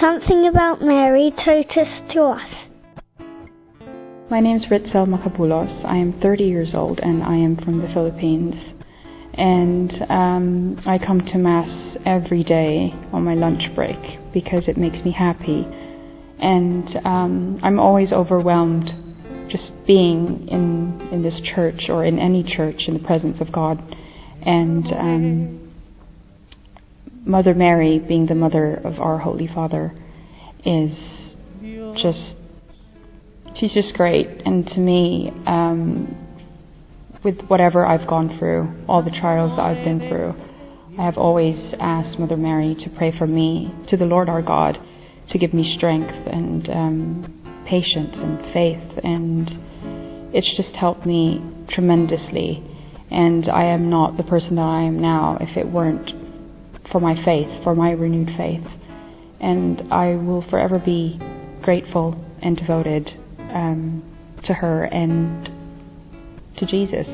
something about Mary Totus2us. My name is Ritzel Makabulos. I am 30 years old and I am from the Philippines. And um, I come to Mass every day on my lunch break because it makes me happy. And um, I'm always overwhelmed just being in, in this church or in any church in the presence of God. And um, Mother Mary, being the mother of our Holy Father, is just, she's just great. And to me, um, with whatever I've gone through, all the trials that I've been through, I have always asked Mother Mary to pray for me to the Lord our God to give me strength and um, patience and faith, and it's just helped me tremendously. And I am not the person that I am now if it weren't for my faith, for my renewed faith. And I will forever be grateful and devoted um, to her and to Jesus.